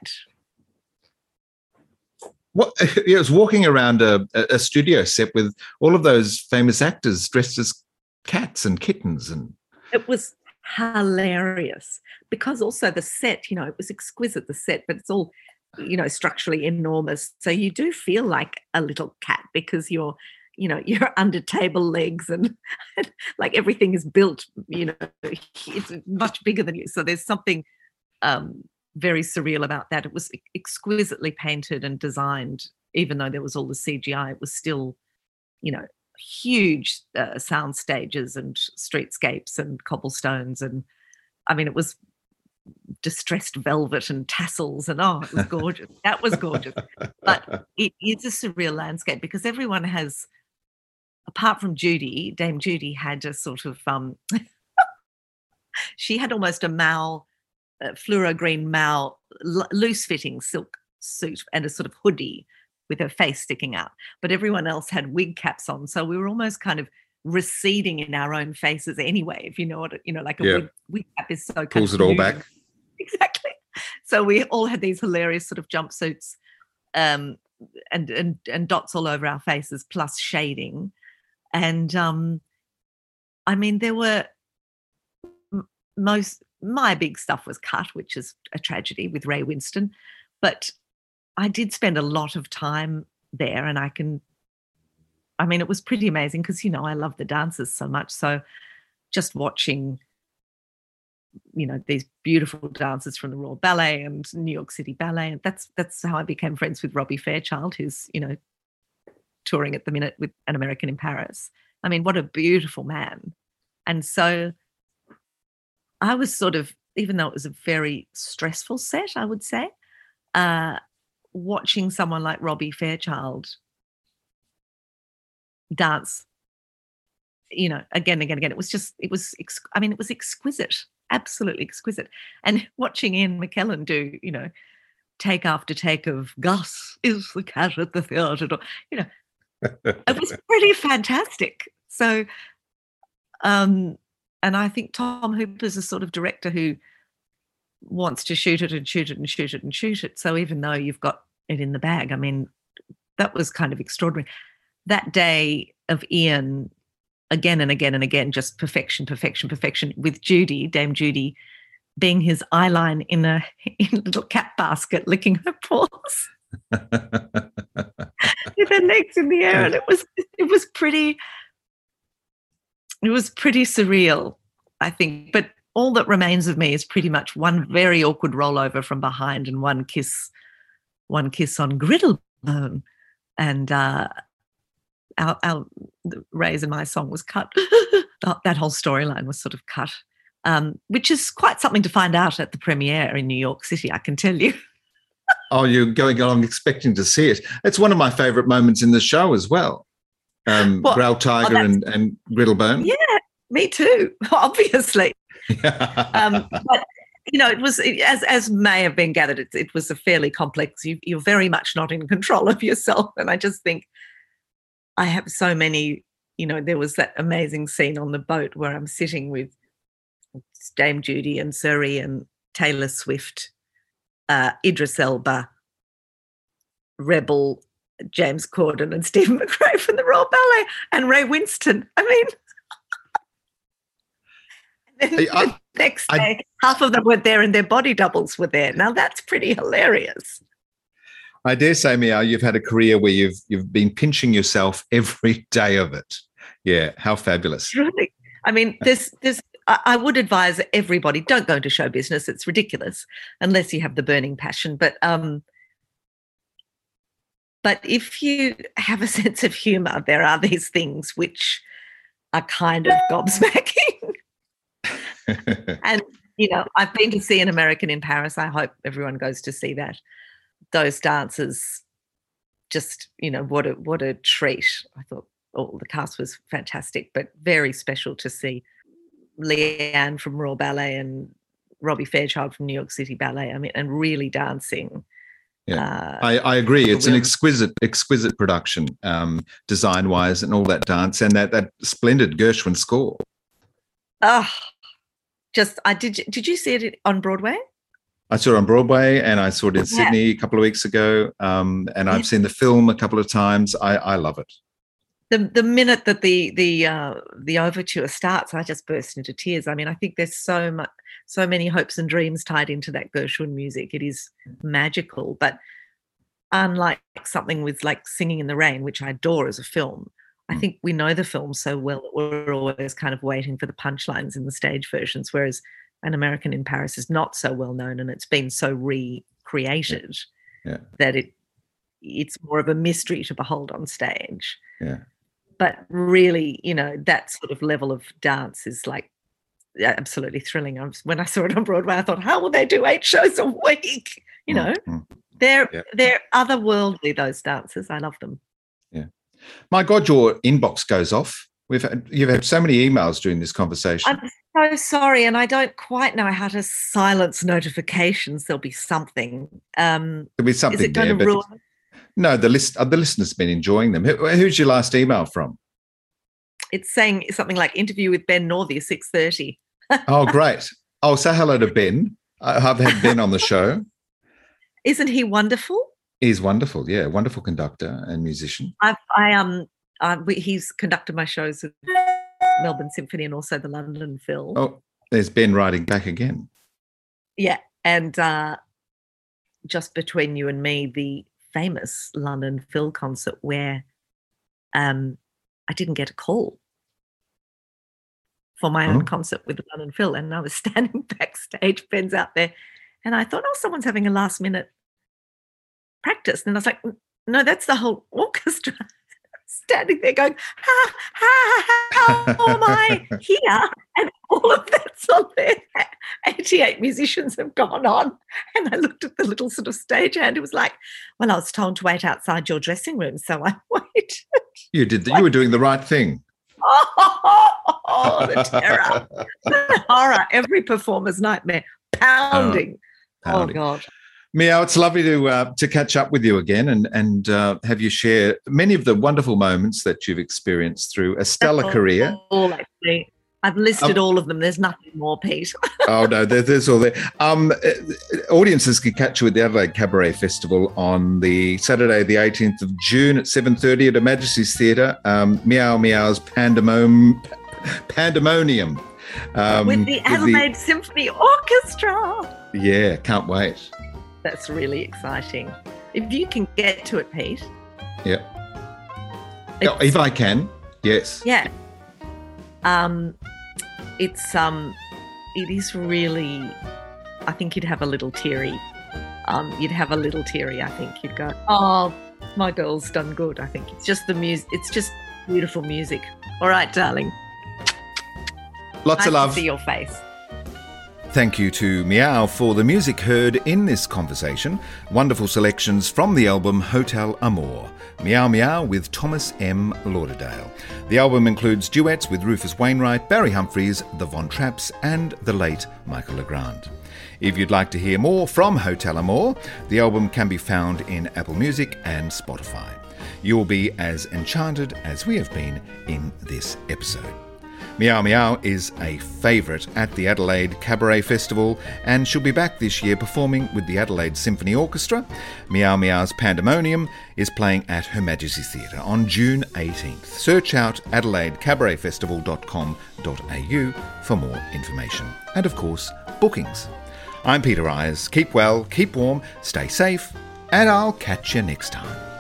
What it was walking around a, a studio set with all of those famous actors dressed as cats and kittens and it was hilarious because also the set, you know, it was exquisite, the set, but it's all, you know, structurally enormous. So you do feel like a little cat because you're, you know, you're under table legs and like everything is built, you know, it's much bigger than you. So there's something um, very surreal about that. It was exquisitely painted and designed, even though there was all the CGI, it was still, you know, huge uh, sound stages and streetscapes and cobblestones and I mean, it was distressed velvet and tassels and oh it was gorgeous that was gorgeous but it is a surreal landscape because everyone has apart from judi dame judi had a sort of um she had almost a mao uh, fluoro green mao l- loose fitting silk suit and a sort of hoodie with her face sticking out but everyone else had wig caps on so we were almost kind of receding in our own faces anyway if you know what you know like a Yeah. wig, wig cap is so kind Pulls it all back. exactly. So we all had these hilarious sort of jumpsuits, um, and and and dots all over our faces, plus shading, and um, I mean there were most my big stuff was cut, which is a tragedy with Ray Winstone, but I did spend a lot of time there, and I can. I mean, it was pretty amazing because you know I love the dancers so much, so just watching you know these beautiful dancers from the Royal Ballet and New York City Ballet, and that's that's how I became friends with Robbie Fairchild, who's you know touring at the minute with an American in Paris. I mean, what a beautiful man! And so I was sort of, even though it was a very stressful set, I would say, uh, watching someone like Robbie Fairchild dance you know again and again again it was just it was ex- i mean it was exquisite absolutely exquisite and watching ian mckellen do you know take after take of gus is the cat at the theatre door you know it was pretty fantastic. So um and i think tom hooper's a sort of director who wants to shoot it and shoot it and shoot it and shoot it. So even though you've got it in the bag i mean that was kind of extraordinary. That day of ian again and again and again, just perfection, perfection, perfection. With Judi, Dame Judi, being his eyeline in a, in a little cat basket, licking her paws with her legs in the air, and it was it was pretty. It was pretty surreal, I think. But all that remains of me is pretty much one very awkward rollover from behind and one kiss, one kiss on griddlebone, and uh, our, our Ray's and my song was cut. that whole storyline was sort of cut, um, which is quite something to find out at the premiere in New York City. I can tell you. Oh, you're going along expecting to see it. It's one of my favourite moments in the show as well. Um, What? Growl Oh, Tiger that's- and, and Griddlebone. Yeah, me too. Obviously, um, but you know, it was as as may have been gathered. It, it was a fairly complex. You, you're very much not in control of yourself, and I just think I have so many. You know, there was that amazing scene on the boat where I'm sitting with Dame Judi and Surrey and Taylor Swift, uh, Idris Elba, Rebel, James Corden, and Steven McRae from the Royal Ballet, and Ray Winstone. I mean. I- the next I- day, half of them were there and their body doubles were there. Now that's pretty hilarious. I dare say, Meow, you've had a career where you've you've been pinching yourself every day of it. Yeah, how fabulous. Really. I mean, there's there's I would advise everybody don't go into show business. It's ridiculous unless you have the burning passion. But um but if you have a sense of humor, there are these things which are kind of gobsmacking. and you know, I've been to see an American in Paris. I hope everyone goes to see that. Those dancers, just you know, what a what a treat. I thought all the cast was fantastic, but very special to see Leanne from Royal Ballet and Robbie Fairchild from New York City Ballet. I mean, and really dancing. Yeah, Uh, I, I agree. It's an exquisite, exquisite production, um, design-wise, and all that dance, and that that splendid Gershwin score. Oh, just I did. Did you see it on Broadway? I saw it on Broadway, and I saw it in Yeah. Sydney a couple of weeks ago, um, and I've Yeah. seen the film a couple of times. I, I love it. The the minute that the the uh, the overture starts, I just burst into tears. I mean, I think there's so much, so many hopes and dreams tied into that Gershwin music. It is magical, but unlike something with like Singing in the Rain, which I adore as a film, I think we know the film so well that we're always kind of waiting for the punchlines in the stage versions, whereas An American in Paris is not so well known and it's been so recreated Yeah, that it it's more of a mystery to behold on stage yeah. But really you know that sort of level of dance is like absolutely thrilling. I was, when I saw it on Broadway, I thought, how will they do eight shows a week? You know, Mm, they're they're otherworldly. Those dancers, I love them. Yeah, my God, your inbox goes off. We've had, you've had so many emails during this conversation. I'm so sorry, and I don't quite know how to silence notifications. There'll be something. Um, There'll be something is it going there, to ruin? No, the list uh, the listeners been enjoying them. Who, who's your last email from? It's saying something like interview with Ben Northey, six thirty. Oh, great. Oh, say hello to Ben. I- I've had Ben on the show. Isn't he wonderful? He's wonderful. Yeah, wonderful conductor and musician. I, I um, I, he's conducted my shows at Melbourne Symphony and also the London Phil. Oh, there's Ben writing back again. Yeah, and uh, just between you and me, the famous London Phil concert where um, I didn't get a call for my own Oh. concert with the London Phil, and I was standing backstage, Ben's out there, and I thought, oh, someone's having a last minute practice, and I was like, no, that's the whole orchestra. Standing there going, ha, ha, ha, how am I here? And all of that's on there. 88 musicians have gone on. And I looked at the little sort of stage, stagehand It was like, Well, I was told to wait outside your dressing room, so I waited. You did. The, you were doing the right thing. Oh, the terror, the horror, every performer's nightmare, pounding. Oh, pounding. Oh, God. Meow, it's lovely to uh, to catch up with you again and and uh, have you share many of the wonderful moments that you've experienced through a stellar That's career. All, actually. I've listed Um, all of them. There's nothing more, Pete. oh no, there, there's all there. Um, uh, audiences can catch you at the Adelaide Cabaret Festival on the Saturday, the 18th of June at 7:30 at Her Majesty's Theatre. Um, Meow Meow's Pandemonium. Pandemonium. Um, with the Adelaide Symphony Orchestra. yeah, can't wait. That's really exciting. If you can get to it, Pete. Yeah. Oh, if I can, yes. Yeah. Um, it's um, it is really. I think you'd have a little teary. Um, you'd have a little teary. I think you'd go, "Oh, my girl's done good." I think it's just the music. It's just beautiful music. All right, darling. Lots nice of love. See your face. Thank you to Meow for the music heard in this conversation. Wonderful selections from the album Hotel Amour. Meow Meow with Thomas M. Lauderdale. The album includes duets with Rufus Wainwright, Barry Humphries, the Von Trapps, and the late Michel Legrand. If you'd like to hear more from Hotel Amour, the album can be found in Apple Music and Spotify. You will be as enchanted as we have been in this episode. Meow Meow is a favourite at the Adelaide Cabaret Festival and she'll be back this year performing with the Adelaide Symphony Orchestra. Meow Meow's Pandemonium is playing at Her Majesty's Theatre on June 18th. Search out adelaidecabaretfestival.com.au for more information. And of course, bookings. I'm Peter Ayres. Keep well, keep warm, stay safe, and I'll catch you next time.